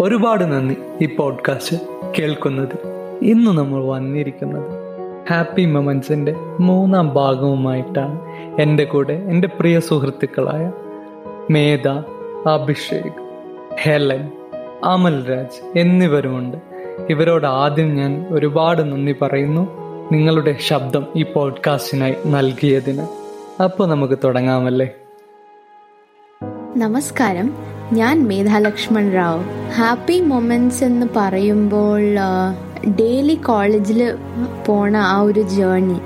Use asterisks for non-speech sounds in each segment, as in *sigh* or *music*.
ഒരുപാട് നന്ദി ഈ പോഡ്കാസ്റ്റ് കേൾക്കുന്നത്. ഇന്ന് നമ്മൾ വന്നിരിക്കുന്നത് ഹാപ്പി മൊമെന്റ്സിന്റെ മൂന്നാം ഭാഗവുമായിട്ടാണ്. എന്റെ കൂടെ എന്റെ പ്രിയ സുഹൃത്തുക്കളായ മേധ അഭിഷേക് ഹെലൻ അമൽരാജ് എന്നിവരുമുണ്ട്. ഇവരോട് ആദ്യം ഞാൻ ഒരുപാട് നന്ദി പറയുന്നു. നിങ്ങളുടെ ശബ്ദം ഈ പോഡ്കാസ്റ്റിനായി നൽകിയതിന്. അപ്പോൾ നമുക്ക് തുടങ്ങാമല്ലേ? നമസ്കാരം. ഞാൻ മേധാലക്ഷ്മൺ റാവു ഹാപ്പി മൊമെന്റ്സ് എന്ന് പറയുമ്പോൾ ഡെയിലി കോളേജിൽ പോണ ആ ഒരു ജേണി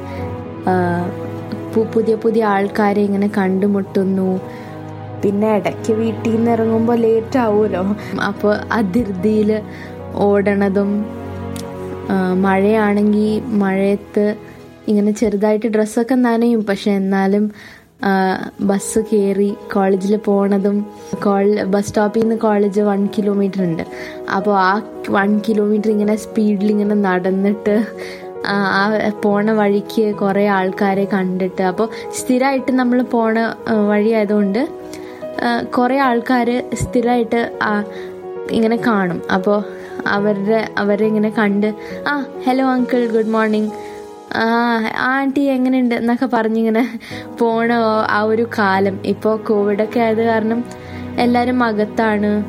പുതിയ പുതിയ ആൾക്കാരെ ഇങ്ങനെ കണ്ടുമുട്ടുന്നു. പിന്നെ ഇടയ്ക്ക് വീട്ടിൽ നിന്ന് ഇറങ്ങുമ്പോൾ ലേറ്റ് ആവുമല്ലോ അപ്പോൾ അതിർത്തിയിൽ ഓടണതും മഴയാണെങ്കിൽ മഴയത്ത് ഇങ്ങനെ ചെറുതായിട്ട് ഡ്രസ്സൊക്കെ നനയും. പക്ഷെ എന്നാലും ബസ് കയറി കോളേജിൽ പോണതും ബസ് സ്റ്റോപ്പിൽ നിന്ന് കോളേജ് വൺ കിലോമീറ്റർ ഉണ്ട്. അപ്പോൾ ആ വൺ കിലോമീറ്റർ ഇങ്ങനെ സ്പീഡിൽ ഇങ്ങനെ നടന്നിട്ട് ആ പോണ വഴിക്ക് കുറേ ആൾക്കാരെ കണ്ടിട്ട് അപ്പോൾ സ്ഥിരമായിട്ട് നമ്മൾ പോണ വഴിയായതുകൊണ്ട് കുറേ ആൾക്കാർ സ്ഥിരമായിട്ട് ഇങ്ങനെ കാണും. അപ്പോൾ അവരുടെ അവരെ ഇങ്ങനെ കണ്ട് ആ ഹലോ അങ്കിൾ ഗുഡ് മോർണിംഗ് ആ ആന്റി എങ്ങനെയുണ്ട് എന്നൊക്കെ പറഞ്ഞിങ്ങനെ പോണ ആ ഒരു കാലം. ഇപ്പോൾ കോവിഡൊക്കെ ആയത് കാരണം എല്ലാവരും അകത്താണ്.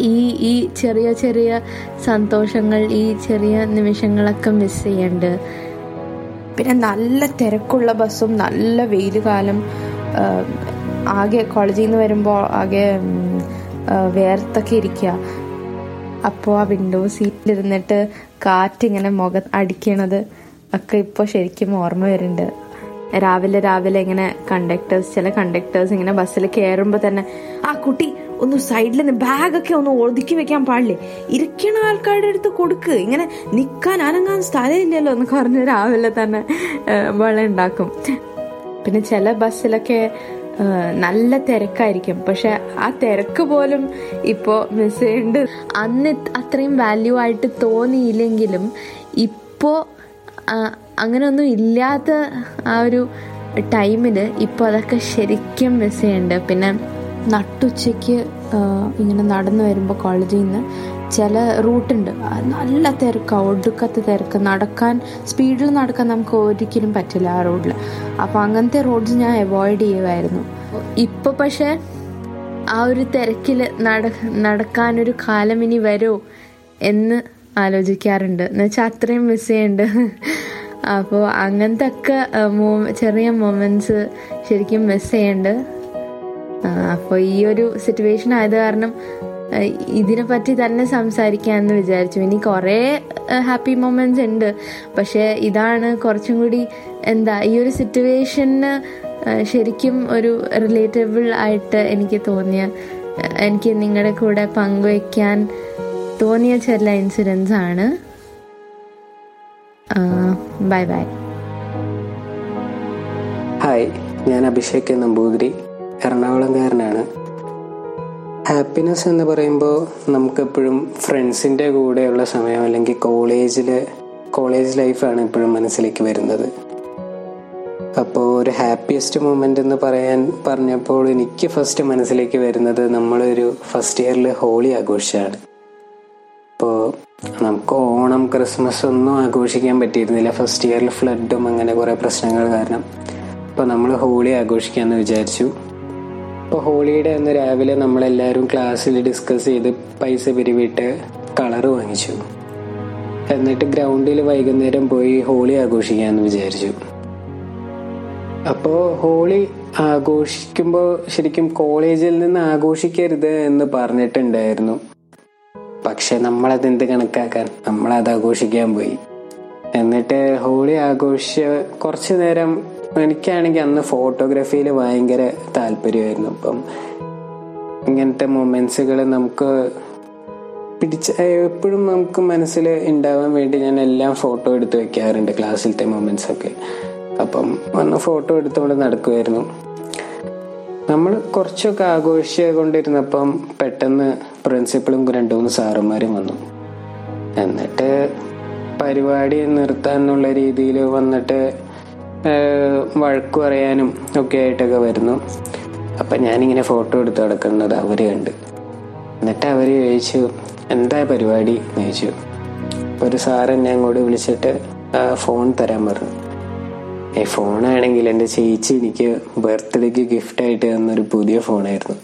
ഈ ഈ ചെറിയ ചെറിയ സന്തോഷങ്ങൾ ഈ ചെറിയ നിമിഷങ്ങളൊക്കെ മിസ് ചെയ്യണ്ട്. പിന്നെ നല്ല തിരക്കുള്ള ബസ്സും നല്ല വെയിൽ കാലം. ആകെ കോളേജിൽ നിന്ന് വരുമ്പോൾ ആകെ വേർത്തൊക്കെ ഇരിക്കുക അപ്പോൾ ആ വിൻഡോ സീറ്റിലിരുന്നിട്ട് കാറ്റിങ്ങനെ മുഖം അടിക്കണത്. ഒക്കെ ഇപ്പോൾ ശരിക്കും ഓർമ്മ വരുന്നുണ്ട്. രാവിലെ രാവിലെ ഇങ്ങനെ കണ്ടക്ടേഴ്സ് ചില കണ്ടക്ടേഴ്സ് ഇങ്ങനെ ബസ്സിൽ കയറുമ്പോൾ തന്നെ ആ കുട്ടി ഒന്ന് സൈഡിൽ നിന്ന് ബാഗൊക്കെ ഒന്ന് ഒതുക്കി വെക്കാൻ പാടില്ലേ? ഇരിക്കണ ആൾക്കാരുടെ അടുത്ത് കൊടുക്ക്. ഇങ്ങനെ നിൽക്കാൻ അനങ്ങാൻ സ്ഥലമില്ലല്ലോ എന്ന് പറഞ്ഞ് രാവിലെ തന്നെ വെള്ളം ഉണ്ടാക്കും പിന്നെ ചില ബസ്സിലൊക്കെ നല്ല തിരക്കായിരിക്കും. പക്ഷെ ആ തിരക്ക് പോലും ഇപ്പോൾ മിസ് ചെയ്യുന്നുണ്ട്. അന്ന് അത്രയും വാല്യൂ ആയിട്ട് തോന്നിയില്ലെങ്കിലും ഇപ്പോൾ അങ്ങനെയൊന്നും ഇല്ലാത്ത ആ ഒരു ടൈമിൽ ഇപ്പോൾ അതൊക്കെ ശരിക്കും മിസ് ചെയ്യുന്നുണ്ട് പിന്നെ നട്ടുച്ചയ്ക്ക് ഇങ്ങനെ നടന്നു വരുമ്പോൾ കോളേജിൽ നിന്ന് ചില റൂട്ടുണ്ട്. നല്ല തിരക്ക് ഒടുക്കത്തെ തിരക്ക്. നടക്കാൻ സ്പീഡിൽ നടക്കാൻ നമുക്ക് ഒരിക്കലും പറ്റില്ല ആ റോഡിൽ അപ്പോൾ അങ്ങനത്തെ റോഡ്സ് ഞാൻ അവോയ്ഡ് ചെയ്യുമായിരുന്നു ഇപ്പോൾ പക്ഷേ ആ ഒരു തിരക്കിൽ നട നടക്കാനൊരു കാലം ഇനി വരുമോ എന്ന് ആലോചിക്കാറുണ്ട്. എന്ന് വെച്ചാൽ അത്രയും മിസ് ചെയ്യുന്നുണ്ട് അപ്പോൾ അങ്ങനത്തെ ഒക്കെ ചെറിയ മൊമെന്റ്സ് ശരിക്കും മിസ് ചെയ്യുന്നുണ്ട് അപ്പോൾ ഈ ഒരു സിറ്റുവേഷൻ ആയത് കാരണം ഇതിനെ പറ്റി തന്നെ സംസാരിക്കാമെന്ന് വിചാരിച്ചു. ഇനി കുറേ ഹാപ്പി മൊമെന്റ്സ് ഉണ്ട്. പക്ഷേ ഇതാണ് കുറച്ചും കൂടി എന്താ ഈ ഒരു സിറ്റുവേഷന് ശരിക്കും ഒരു റിലേറ്റബിൾ ആയിട്ട് എനിക്ക് തോന്നിയ എനിക്ക് നിങ്ങളുടെ കൂടെ പങ്കുവയ്ക്കാൻ തോന്നിയ ചില ഇൻസിഡൻസ് ആണ്. ബൈ ബൈ ഹായ് ഞാൻ അഭിഷേക് നമ്പൂതിരി. എറണാകുളംകാരനാണ്. ഹാപ്പിനെസ് എന്ന് പറയുമ്പോൾ നമുക്കെപ്പോഴും ഫ്രണ്ട്സിന്റെ കൂടെയുള്ള സമയം അല്ലെങ്കിൽ കോളേജിൽ കോളേജ് ലൈഫാണ് എപ്പോഴും മനസ്സിലേക്ക് വരുന്നത്. അപ്പോൾ ഒരു ഹാപ്പിയസ്റ്റ് മൊമെന്റ് എന്ന് പറയാൻ പറഞ്ഞപ്പോൾ എനിക്ക് ഫസ്റ്റ് മനസ്സിലേക്ക് വരുന്നത് നമ്മളൊരു ഫസ്റ്റ് ഇയറിൽ ഹോളി ആഘോഷമാണ് ക്രിസ്മസ് ഒന്നും ആഘോഷിക്കാൻ പറ്റിയിരുന്നില്ല. ഫസ്റ്റ് ഇയറിൽ ഫ്ലഡും അങ്ങനെ കുറേ പ്രശ്നങ്ങൾ കാരണം. അപ്പോൾ നമ്മൾ ഹോളി ആഘോഷിക്കാമെന്ന് വിചാരിച്ചു. അപ്പോൾ ഹോളിയുടെ അന്ന് രാവിലെ നമ്മളെല്ലാവരും ക്ലാസ്സിൽ ഡിസ്കസ് ചെയ്ത് പൈസ പിരിവിട്ട് കളർ വാങ്ങിച്ചു. എന്നിട്ട് ഗ്രൗണ്ടിൽ വൈകുന്നേരം പോയി ഹോളി ആഘോഷിക്കാമെന്ന് വിചാരിച്ചു. അപ്പോൾ ഹോളി ആഘോഷിക്കുമ്പോൾ ശരിക്കും കോളേജിൽ നിന്ന് ആഘോഷിക്കരുത് എന്ന് പറഞ്ഞിട്ടുണ്ടായിരുന്നു. പക്ഷെ നമ്മളതെന്ത് കണക്കാക്കാൻ? നമ്മളത് ആഘോഷിക്കാൻ പോയി. എന്നിട്ട് ഹോളി ആഘോഷിച്ച് കുറച്ചു നേരം എനിക്കാണെങ്കിൽ അന്ന് ഫോട്ടോഗ്രാഫിയിൽ ഭയങ്കര താല്പര്യമായിരുന്നു. അപ്പം ഇങ്ങനത്തെ മൊമെന്റ്സുകൾ നമുക്ക് പിടിച്ച എപ്പോഴും നമുക്ക് മനസ്സിൽ ഉണ്ടാവാൻ വേണ്ടി ഞാൻ എല്ലാം ഫോട്ടോ എടുത്ത് വെക്കാറുണ്ട് ക്ലാസ്സിലത്തെ മൊമെന്റ്സ് ഒക്കെ അപ്പം അന്ന് ഫോട്ടോ എടുത്തുകൊണ്ട് നടക്കുമായിരുന്നു നമ്മൾ കുറച്ചൊക്കെ ആഘോഷിച്ച് കൊണ്ടിരുന്നപ്പം പെട്ടെന്ന് പ്രിൻസിപ്പളും രണ്ടു മൂന്ന് സാറുമാരും വന്നു. എന്നിട്ട് പരിപാടി നിർത്താനുള്ള രീതിയിൽ വന്നിട്ട് വഴക്കു പറയാനും ഒക്കെ ആയിട്ടൊക്കെ വരുന്നു. അപ്പം ഞാനിങ്ങനെ ഫോട്ടോ എടുത്ത് നടക്കുന്നത് അവർ കണ്ട്. എന്നിട്ട് അവർ ചോദിച്ചു എന്താ പരിപാടി? എന്ന് ചോദിച്ചു. ഒരു സാർ എന്നെ അങ്ങോട്ട് വിളിച്ചിട്ട് ഫോൺ തരാൻ പറഞ്ഞു. ഫോണാണെങ്കിൽ എന്റെ ചേച്ചി എനിക്ക് ബർത്ത്ഡേക്ക് ഗിഫ്റ്റായിട്ട് തന്നൊരു പുതിയ ഫോണായിരുന്നു.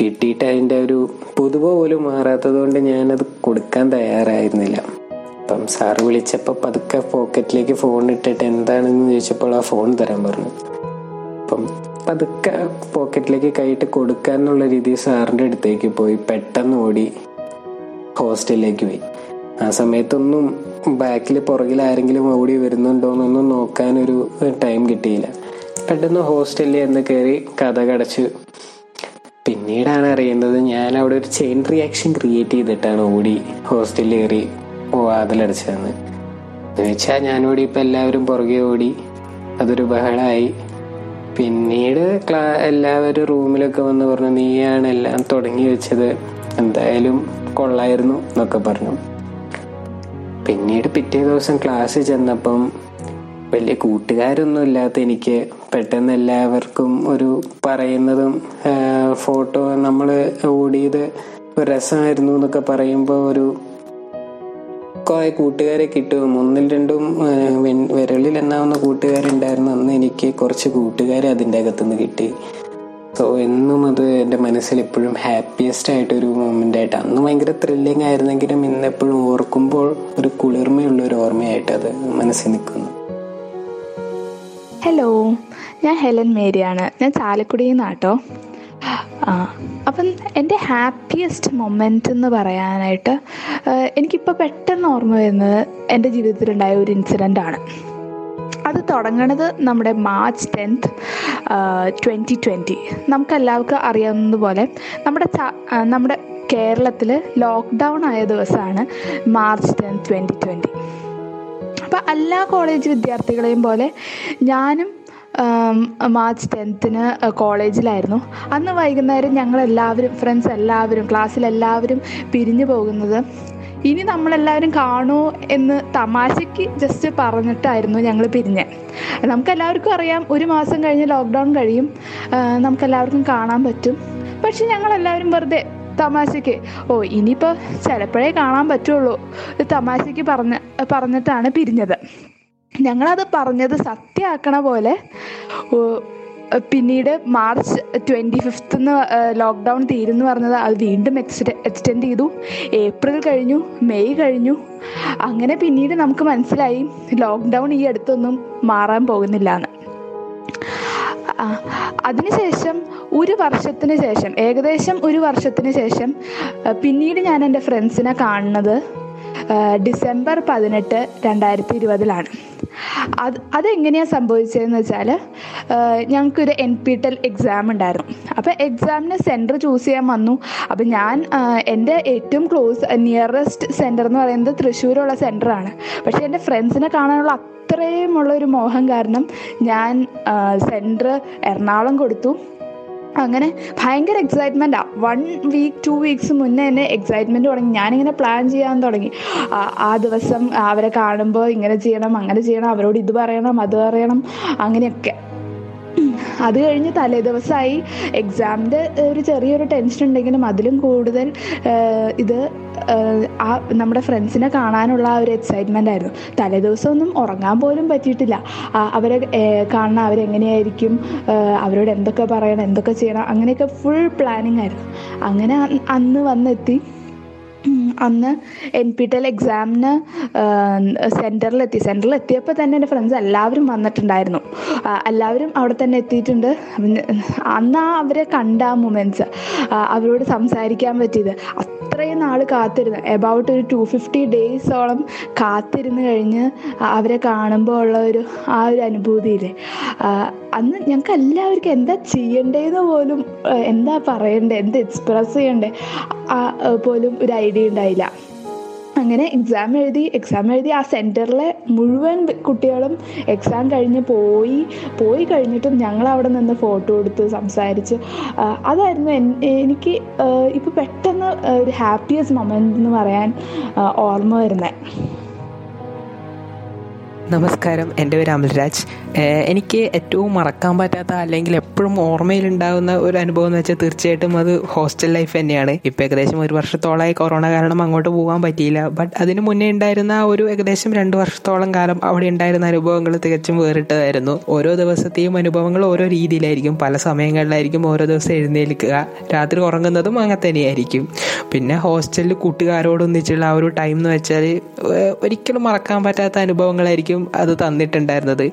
കിട്ടിയിട്ട് അതിന്റെ ഒരു പുതുവ പോലും മാറാത്തത് കൊണ്ട് ഞാനത് കൊടുക്കാൻ തയ്യാറായിരുന്നില്ല. അപ്പം സാറ് വിളിച്ചപ്പോൾ പതുക്കെ പോക്കറ്റിലേക്ക് ഫോൺ ഇട്ടിട്ട് എന്താണെന്ന് ചോദിച്ചപ്പോൾ ആ ഫോൺ തരാൻ പറഞ്ഞു. അപ്പം പതുക്കെ പോക്കറ്റിലേക്ക് കൈയിട്ട് കൊടുക്കാന്നുള്ള രീതിയിൽ സാറിന്റെ അടുത്തേക്ക് പോയി. പെട്ടെന്ന് ഓടി ഹോസ്റ്റലിലേക്ക് പോയി. ആ സമയത്തൊന്നും ബാക്കിൽ പുറകിൽ ആരെങ്കിലും ഓടി വരുന്നുണ്ടോ എന്നൊന്നും നോക്കാനൊരു ടൈം കിട്ടിയില്ല. പെട്ടെന്ന് ഹോസ്റ്റലിൽ എന്ന് കയറി കഥ കടച്ചു. പിന്നീടാണ് അറിയുന്നത് ഞാൻ അവിടെ ഒരു ചെയിൻ റിയാക്ഷൻ ക്രിയേറ്റ് ചെയ്തിട്ടാണ് ഓടി ഹോസ്റ്റലിൽ കയറി വാതിലടച്ചതെന്ന്. എന്ന് വെച്ചാൽ ഞാൻ ഓടി ഇപ്പം എല്ലാവരും പുറകെ ഓടി. അതൊരു ബഹളമായി പിന്നീട് ക്ലാ എല്ലാവരും റൂമിലൊക്കെ വന്ന് പറഞ്ഞു നീയാണ് എല്ലാം തുടങ്ങി വെച്ചത്. എന്തായാലും കൊള്ളായിരുന്നു എന്നൊക്കെ പറഞ്ഞു. പിന്നീട് പിറ്റേ ദിവസം ക്ലാസ് ചെന്നപ്പം വലിയ കൂട്ടുകാരൊന്നും ഇല്ലാത്ത എനിക്ക് പെട്ടെന്ന് എല്ലാവർക്കും ഒരു പറയുന്നതും ഫോട്ടോ നമ്മൾ ഓടിയത് ഒരു രസമായിരുന്നു എന്നൊക്കെ പറയുമ്പോൾ ഒരു കുറെ കൂട്ടുകാരെ കിട്ടും. ഒന്നിൽ രണ്ടും വിരളിൽ എണ്ണാവുന്ന കൂട്ടുകാരുണ്ടായിരുന്നു. അന്ന് എനിക്ക് കുറച്ച് കൂട്ടുകാരെ അതിന്റെ അകത്തുനിന്ന് കിട്ടി. സോ എന്നും അത് എന്റെ മനസ്സിൽ എപ്പോഴും ഹാപ്പിയസ്റ്റ് ആയിട്ടൊരു മൊമെന്റ് ആയിട്ട്. അന്ന് ഭയങ്കര ത്രില്ലിങ് ആയിരുന്നെങ്കിലും ഇന്ന് എപ്പോഴും ഓർക്കുമ്പോൾ ഒരു കുളിർമയുള്ള ഒരു ഓർമ്മയായിട്ട് അത് മനസ്സിൽ നിൽക്കുന്നു. ഹലോ ഞാൻ ഹെലൻ മേരിയാണ്. ഞാൻ ചാലക്കുടിയിൽ നിന്നാട്ടോ അപ്പം എന്റെ ഹാപ്പിയസ്റ്റ് മൊമെന്റ് എന്ന് പറയാനായിട്ട് എനിക്കിപ്പോൾ പെട്ടെന്ന് ഓർമ്മ വരുന്നത് എന്റെ ജീവിതത്തിലുണ്ടായ ഒരു ഇൻസിഡന്റ് ആണ്. അത് തുടങ്ങണത് നമ്മുടെ മാർച്ച് ടെൻത്ത് ട്വന്റി ട്വന്റി നമുക്കെല്ലാവർക്കും അറിയാവുന്നതുപോലെ നമ്മുടെ നമ്മുടെ കേരളത്തിൽ ലോക്ക്ഡൗൺ ആയ ദിവസമാണ് മാർച്ച് ടെൻത്ത് ട്വന്റി ട്വന്റി അപ്പോൾ എല്ലാ കോളേജ് വിദ്യാർത്ഥികളെയും പോലെ ഞാനും മാർച്ച് ടെൻത്തിന് കോളേജിലായിരുന്നു. അന്ന് വൈകുന്നേരം ഞങ്ങൾ എല്ലാവരും ഫ്രണ്ട്സ് എല്ലാവരും ക്ലാസ്സിലെല്ലാവരും പിരിഞ്ഞു പോകുന്നത് ഇനി നമ്മളെല്ലാവരും കാണൂ എന്ന് തമാശയ്ക്ക് ജസ്റ്റ് പറഞ്ഞിട്ടായിരുന്നു ഞങ്ങൾ പിരിഞ്ഞ്. നമുക്കെല്ലാവർക്കും അറിയാം ഒരു മാസം കഴിഞ്ഞ് ലോക്ക്ഡൗൺ കഴിയും. നമുക്കെല്ലാവർക്കും കാണാൻ പറ്റും. പക്ഷെ ഞങ്ങളെല്ലാവരും വെറുതെ തമാശയ്ക്ക് ഓ ഇനിയിപ്പോൾ ചിലപ്പോഴേ കാണാൻ പറ്റുള്ളൂ തമാശയ്ക്ക് പറഞ്ഞ പറഞ്ഞിട്ടാണ് പിരിഞ്ഞത്. ഞങ്ങളത് പറഞ്ഞത് സത്യമാക്കണ പോലെ പിന്നീട് മാർച്ച് ട്വന്റി ഫിഫ്ത്ത് ലോക്ക്ഡൗൺ തീരുന്നു പറഞ്ഞത് അത് വീണ്ടും എക്സ്റ്റെ എക്സ്റ്റെൻഡ് ചെയ്തു. ഏപ്രിൽ കഴിഞ്ഞു മെയ് കഴിഞ്ഞു. അങ്ങനെ പിന്നീട് നമുക്ക് മനസ്സിലായി ലോക്ക്ഡൗൺ ഈ അടുത്തൊന്നും മാറാൻ പോകുന്നില്ല എന്ന്. അതിനുശേഷം ഒരു വർഷത്തിന് ശേഷം ഏകദേശം ഒരു വർഷത്തിന് ശേഷം പിന്നീട് ഞാൻ എന്റെ ഫ്രണ്ട്സിനെ കാണുന്നത് ഡിസംബർ പതിനെട്ട് രണ്ടായിരത്തി ഇരുപതിലാണ് അത് അതെങ്ങനെയാണ് സംഭവിച്ചതെന്ന് വെച്ചാൽ ഞങ്ങൾക്കൊരു എൻ പി ടെൽ എക്സാം ഉണ്ടായിരുന്നു. അപ്പോൾ എക്സാമിന് സെന്റർ ചൂസ് ചെയ്യാൻ വന്നു. അപ്പോൾ ഞാൻ എന്റെ ഏറ്റവും ക്ലോസ് നിയറസ്റ്റ് സെന്റർ എന്ന് പറയുന്നത് തൃശ്ശൂരുള്ള സെന്ററാണ് പക്ഷേ എന്റെ ഫ്രണ്ട്സിനെ കാണാനുള്ള അത്രയുമുള്ള ഒരു മോഹം കാരണം ഞാൻ സെന്റർ എറണാകുളം കൊടുത്തു. അങ്ങനെ ഭയങ്കര എക്സൈറ്റ്മെന്റാണ് വൺ വീക്ക് ടു വീക്സ് മുന്നേ തന്നെ എക്സൈറ്റ്മെന്റ് തുടങ്ങി. ഞാനിങ്ങനെ പ്ലാൻ ചെയ്യാൻ തുടങ്ങി. ആ- ദിവസം അവരെ കാണുമ്പോൾ ഇങ്ങനെ ചെയ്യണം അങ്ങനെ ചെയ്യണം അവരോട് ഇത് പറയണം അത് പറയണം അങ്ങനെയൊക്കെ. അത് കഴിഞ്ഞ് തലേ ദിവസമായി എക്സാമിന്റെ ഒരു ചെറിയൊരു ടെൻഷൻ ഉണ്ടെങ്കിലും അതിലും കൂടുതൽ ഇത് ആ നമ്മുടെ ഫ്രണ്ട്സിനെ കാണാനുള്ള ആ ഒരു എക്സൈറ്റ്മെന്റ് ആയിരുന്നു. തലേ ദിവസം ഒന്നും ഉറങ്ങാൻ പോലും പറ്റിയിട്ടില്ല. അവരെ കാണണം അവരെങ്ങനെയായിരിക്കും? അവരോട് എന്തൊക്കെ പറയണം? എന്തൊക്കെ ചെയ്യണം? അങ്ങനെയൊക്കെ ഫുൾ പ്ലാനിങ് ആയിരുന്നു. അങ്ങനെ അന്ന് വന്നെത്തി. അന്ന് എൻ പി ടെൽ എക്സാമിന് സെന്ററിലെത്തി എത്തിയപ്പോൾ തന്നെ എന്റെ ഫ്രണ്ട്സ് എല്ലാവരും വന്നിട്ടുണ്ടായിരുന്നു. എല്ലാവരും അവിടെ തന്നെ എത്തിയിട്ടുണ്ട്. അന്ന് ആ അവരെ കണ്ട ആ മൊമെന്റ്സ് അവരോട് സംസാരിക്കാൻ പറ്റിയത്. അത്രയും നാൾ കാത്തിരുന്ന്. എബൌട്ട് ഒരു ടു ഫിഫ്റ്റി ഡേയ്സോളം കാത്തിരുന്ന് കഴിഞ്ഞ് അവരെ കാണുമ്പോൾ ഉള്ള ഒരു ആ ഒരു അനുഭൂതിയില്ലേ? അന്ന് ഞങ്ങൾക്ക് എല്ലാവർക്കും എന്താ ചെയ്യേണ്ടതെന്ന് പോലും എന്താ പറയണ്ടേ? എന്താ എക്സ്പ്രസ് ചെയ്യണ്ടേ? പോലും ഒരു ഐഡിയ ഉണ്ടായില്ല. അങ്ങനെ എക്സാം എഴുതി എക്സാം എഴുതി ആ സെന്ററിലെ മുഴുവൻ കുട്ടികളും എക്സാം കഴിഞ്ഞ് പോയി പോയി കഴിഞ്ഞിട്ടും ഞങ്ങൾ അവിടെ നിന്ന് ഫോട്ടോ എടുത്ത് സംസാരിച്ച്. അതായിരുന്നു എനിക്ക് ഇപ്പോൾ പെട്ടെന്ന് ഒരു ഹാപ്പിയസ്റ്റ് മൊമെന്റ് എന്ന് പറയാൻ ഓർമ്മ വരുന്നത് നമസ്കാരം. എന്റെ പേര് അമൽരാജ്. എനിക്ക് ഏറ്റവും മറക്കാൻ പറ്റാത്ത അല്ലെങ്കിൽ എപ്പോഴും ഓർമ്മയിലുണ്ടാകുന്ന ഒരു അനുഭവം എന്ന് വെച്ചാൽ തീർച്ചയായിട്ടും അത് ഹോസ്റ്റൽ ലൈഫ് തന്നെയാണ്. ഇപ്പം ഏകദേശം ഒരു വർഷത്തോളമായി കൊറോണ കാരണം അങ്ങോട്ട് പോകാൻ പറ്റിയില്ല. ബട്ട് അതിന് മുന്നേ ഉണ്ടായിരുന്ന ഒരു ഏകദേശം രണ്ട് വർഷത്തോളം കാലം അവിടെ ഉണ്ടായിരുന്ന അനുഭവങ്ങൾ തികച്ചും വേറിട്ടതായിരുന്നു. ഓരോ ദിവസത്തെയും അനുഭവങ്ങൾ ഓരോ രീതിയിലായിരിക്കും. പല സമയങ്ങളിലായിരിക്കും ഓരോ ദിവസം എഴുന്നേൽക്കുക. രാത്രി ഉറങ്ങുന്നതും അങ്ങനെ തന്നെയായിരിക്കും. പിന്നെ ഹോസ്റ്റലിൽ കൂട്ടുകാരോടൊന്നിച്ചുള്ള ആ ഒരു ടൈം എന്ന് വെച്ചാൽ ഒരിക്കലും മറക്കാൻ പറ്റാത്ത അനുഭവങ്ങളായിരിക്കും അത് തന്നിട്ടുണ്ടായിരുന്നത്.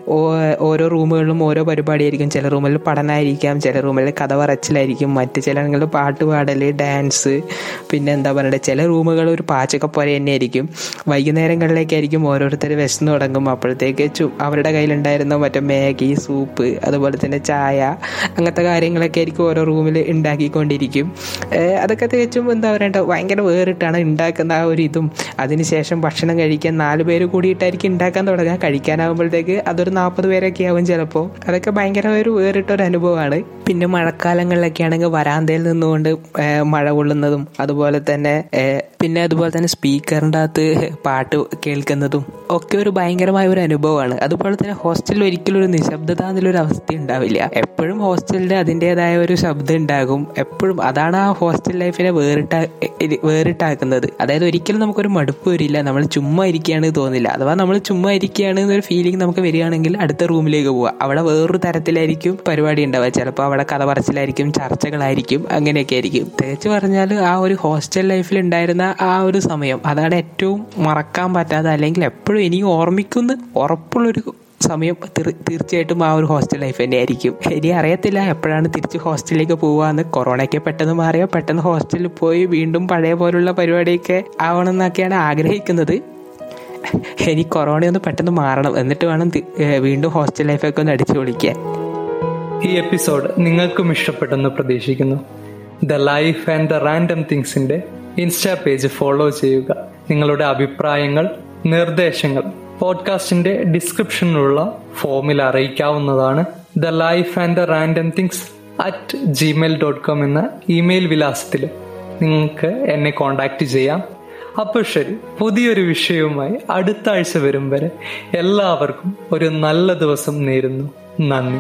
ഓരോ റൂമുകളിലും ഓരോ പരിപാടിയായിരിക്കും. ചില റൂമിൽ പഠനമായിരിക്കാം ചില റൂമിൽ കഥ പറച്ചിലായിരിക്കും മറ്റ് ചിലങ്ങളിൽ പാട്ട് പാടൽ ഡാൻസ് പിന്നെ എന്താ പറയുക ചില റൂമുകൾ ഒരു പാചകപ്പുര തന്നെയായിരിക്കും. വൈകുന്നേരങ്ങളിലേക്കായിരിക്കും ഓരോരുത്തർ വിശന്ന് തുടങ്ങും. അപ്പോഴത്തേക്ക് ചു അവരുടെ കയ്യിലുണ്ടായിരുന്ന മറ്റേ മാഗി സൂപ്പ് അതുപോലെ തന്നെ ചായ അങ്ങനത്തെ കാര്യങ്ങളൊക്കെ ആയിരിക്കും ഓരോ റൂമിൽ ഉണ്ടാക്കിക്കൊണ്ടിരിക്കും. അതൊക്കെ തികച്ചും എന്താ പറയണ്ട ഭയങ്കര വേറിട്ടാണ് ഉണ്ടാക്കുന്ന ആ ഒരു ഇതും. അതിനുശേഷം ഭക്ഷണം കഴിക്കാൻ നാല് പേര് കൂടിയിട്ടായിരിക്കും ഉണ്ടാക്കാൻ തുടങ്ങുക. കഴിക്കാനാകുമ്പോഴത്തേക്ക് അതൊരു നാൽപ്പത് പേരൊക്കെ ആവും ചിലപ്പോൾ അതൊക്കെ ഭയങ്കര ഒരു വേറിട്ടൊരു അനുഭവമാണ്. പിന്നെ മഴക്കാലങ്ങളിലൊക്കെ ആണെങ്കിൽ വരാന്തയിൽ നിന്നുകൊണ്ട് മഴ കൊള്ളുന്നതും അതുപോലെ തന്നെ പിന്നെ അതുപോലെ തന്നെ സ്പീക്കറിന്റെ അകത്ത് പാട്ട് കേൾക്കുന്നതും ഒക്കെ ഒരു ഭയങ്കരമായ ഒരു അനുഭവമാണ്. അതുപോലെ തന്നെ ഹോസ്റ്റലിൽ ഒരിക്കലും ഒരു നിശബ്ദത എന്നുള്ളൊരു അവസ്ഥ ഉണ്ടാവില്ല. എപ്പോഴും ഹോസ്റ്റലിൽ അതിന്റെതായ ഒരു ശബ്ദം ഉണ്ടാകും. എപ്പോഴും അതാണ് ആ ഹോസ്റ്റൽ ലൈഫിനെ വേറിട്ട വേറിട്ടാക്കുന്നത്. അതായത് ഒരിക്കലും നമുക്കൊരു മടുപ്പ് വരില്ല. നമ്മൾ ചുമ്മാ ഇരിക്കുകയാണ് തോന്നില്ല. അഥവാ നമ്മൾ ചുമ്മാ ഇരിക്കുകയാണ് എന്നൊരു ഫീലിംഗ് നമുക്ക് വരികയാണെങ്കിൽ അടുത്ത റൂമിലേക്ക് പോവുക. അവിടെ വേറൊരു തരത്തിലായിരിക്കും പരിപാടി ഉണ്ടാവുക. ചിലപ്പോൾ അവിടെ കഥ പറച്ചിലായിരിക്കും ചർച്ചകളായിരിക്കും അങ്ങനെയൊക്കെ ആയിരിക്കും. തികച്ചു പറഞ്ഞാൽ ആ ഒരു ഹോസ്റ്റൽ ലൈഫിൽ ഉണ്ടായിരുന്ന ആ ഒരു സമയം അതാണ് ഏറ്റവും മറക്കാൻ പറ്റാത്ത അല്ലെങ്കിൽ എപ്പോഴും എനിക്ക് ഓർമ്മിക്കുന്ന ഉറപ്പുള്ളൊരു സമയം തീർച്ചയായിട്ടും ആ ഒരു ഹോസ്റ്റൽ ലൈഫ് തന്നെ ആയിരിക്കും ഇനി അറിയത്തില്ല എപ്പോഴാണ് തിരിച്ച് ഹോസ്റ്റലിലേക്ക് പോവാന്ന് കൊറോണയൊക്കെ പെട്ടെന്ന് മാറിയോ പെട്ടെന്ന് ഹോസ്റ്റലിൽ പോയി വീണ്ടും പഴയ പോലുള്ള പരിപാടിയൊക്കെ ആവണം എന്നൊക്കെയാണ് ആഗ്രഹിക്കുന്നത്. *laughs* ഇനി കൊറോണ ഒന്ന് പെട്ടെന്ന് മാറണം. എന്നിട്ട് വേണം വീണ്ടും ഹോസ്റ്റൽ ലൈഫൊക്കെ ഒന്ന് അടിച്ചു പൊളിക്കാൻ. ഈ എപ്പിസോഡ് നിങ്ങൾക്കും ഇഷ്ടപ്പെട്ടെന്ന് പ്രതീക്ഷിക്കുന്നു. The life and the random തിങ്സിന്റെ insta page follow ചെയ്യുക. നിങ്ങളുടെ അഭിപ്രായങ്ങൾ നിർദ്ദേശങ്ങൾ പോഡ്കാസ്റ്റിന്റെ ഡിസ്ക്രിപ്ഷനിലുള്ള ഫോമിൽ അറിയിക്കാവുന്നതാണ് the life and the random things at Gmail dot com എന്ന ഇമെയിൽ വിലാസത്തിൽ നിങ്ങൾക്ക് എന്നെ കോണ്ടാക്ട് ചെയ്യാം. അപ്പോൾ ശരി പുതിയൊരു വിഷയവുമായി അടുത്ത ആഴ്ച വരും വരെ എല്ലാവർക്കും ഒരു നല്ല ദിവസം നേരുന്നു. നന്ദി.